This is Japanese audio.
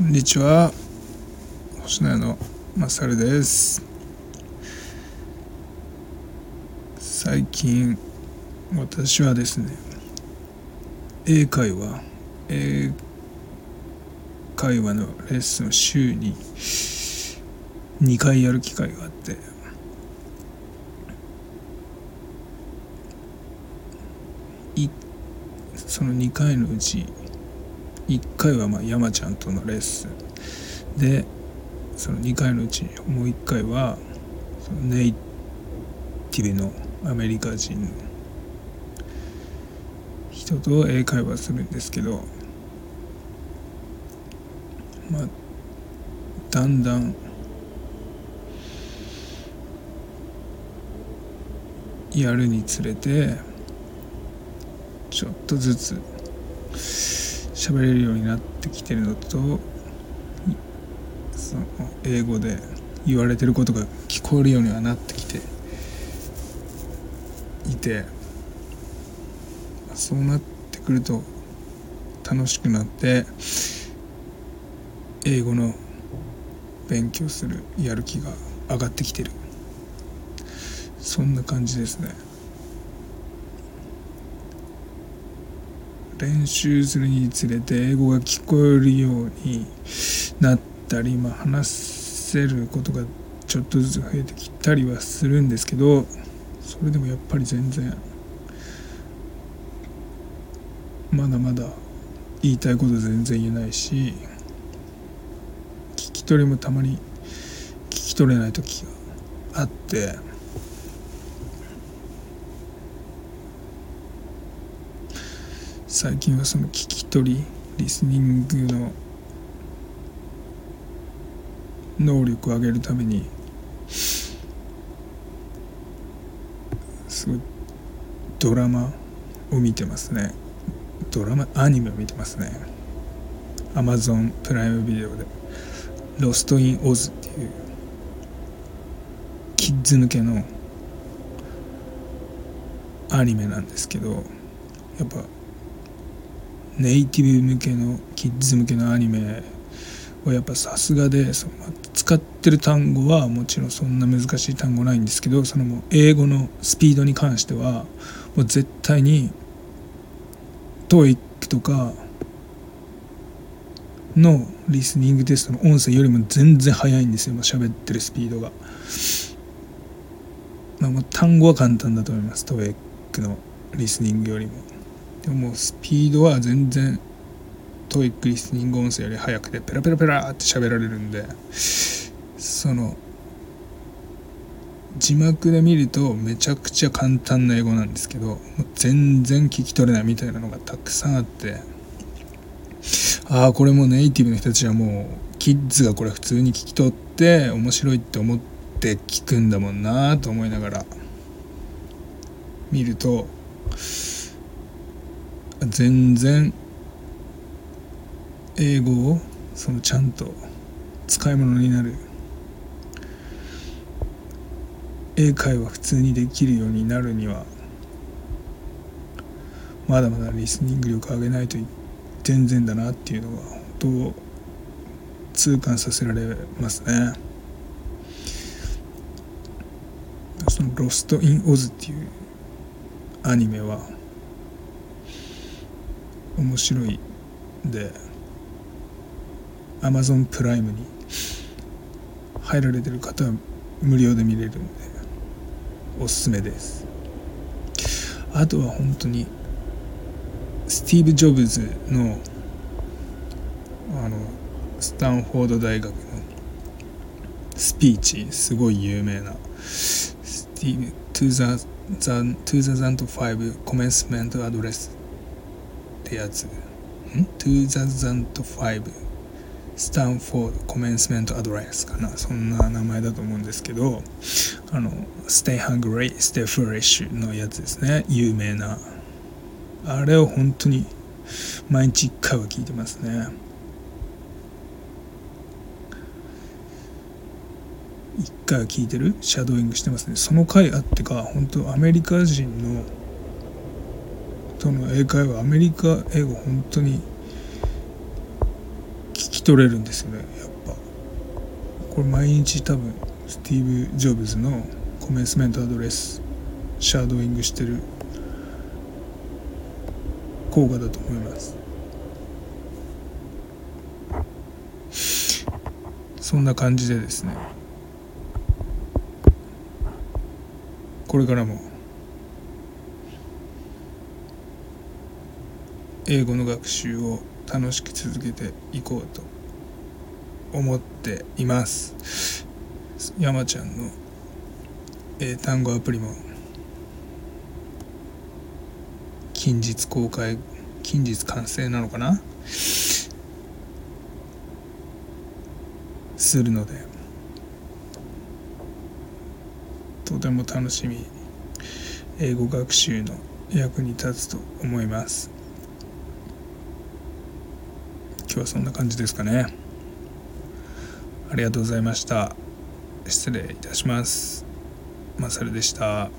こんにちは。星野屋のまさるです。最近私はですね英会話英会話のレッスンを週に2回やる機会があってその2回のうち1回はまあ山ちゃんとのレッスンでその2回のうちもう1回はそのネイティブのアメリカ人の人と英会話するんですけどまあだんだんやるにつれてちょっとずつ喋れるようになってきてるのとその英語で言われてることが聞こえるようにはなってきていてそうなってくると楽しくなって英語の勉強するやる気が上がってきてる。そんな感じですね。練習するにつれて英語が聞こえるようになったり、まあ、話せることがちょっとずつ増えてきたりはするんですけどそれでもやっぱり全然まだまだ言いたいこと全然言えないし聞き取りもたまに聞き取れない時があって最近はその聞き取りリスニングの能力を上げるためにすごいドラマを見てますね。ドラマアニメを見てますね。アマゾンプライムビデオで「 Lost in Oz」っていうキッズ向けのアニメなんですけどやっぱネイティブ向けのキッズ向けのアニメはやっぱさすがでその使ってる単語はもちろんそんな難しい単語ないんですけどそのもう英語のスピードに関してはもう絶対に TOEIC とかのリスニングテストの音声よりも全然速いんですよ喋ってるスピードが。まあ、もう単語は簡単だと思います TOEIC のリスニングよりも。でももうスピードは全然 TOEIC リスニング音声より速くてペラペラペラって喋られるんでその字幕で見るとめちゃくちゃ簡単な英語なんですけど全然聞き取れないみたいなのがたくさんあってああこれもネイティブの人たちはもうキッズがこれ普通に聞き取って面白いって思って聞くんだもんなと思いながら見ると全然英語をそのちゃんと使い物になる英会話普通にできるようになるにはまだまだリスニング力上げないと全然だなっていうのが本当痛感させられますね。その「ロスト・イン・オズ」っていうアニメは面白いで Amazon プライムに入られてる方は無料で見れるんでおすすめです。あとは本当にスティーブ・ジョブズのあのスタンフォード大学のスピーチすごい有名なスティーブ2005コメンスメントアドレスってやつ。ん？2005スタンフォード。コメンスメントアドレスかな。そんな名前だと思うんですけどあの Stay Hungry, Stay Foolish のやつですね。有名な。あれを本当に毎日1回は聞いてますね。1回は聞いてる？シャドーイングしてますね。その回あってか本当アメリカ人のとの英会話アメリカ英語本当に聞き取れるんですよね。やっぱ。これ毎日多分スティーブ・ジョブズのコメンスメントアドレスシャドーイングしてる効果だと思います。そんな感じでですね。これからも英語の学習を楽しく続けていこうと思っています。山ちゃんの英単語アプリも近日公開近日完成なのかな？するのでとても楽しみ。英語学習の役に立つと思います。今日はそんな感じですかね。ありがとうございました。失礼いたします。マサルでした。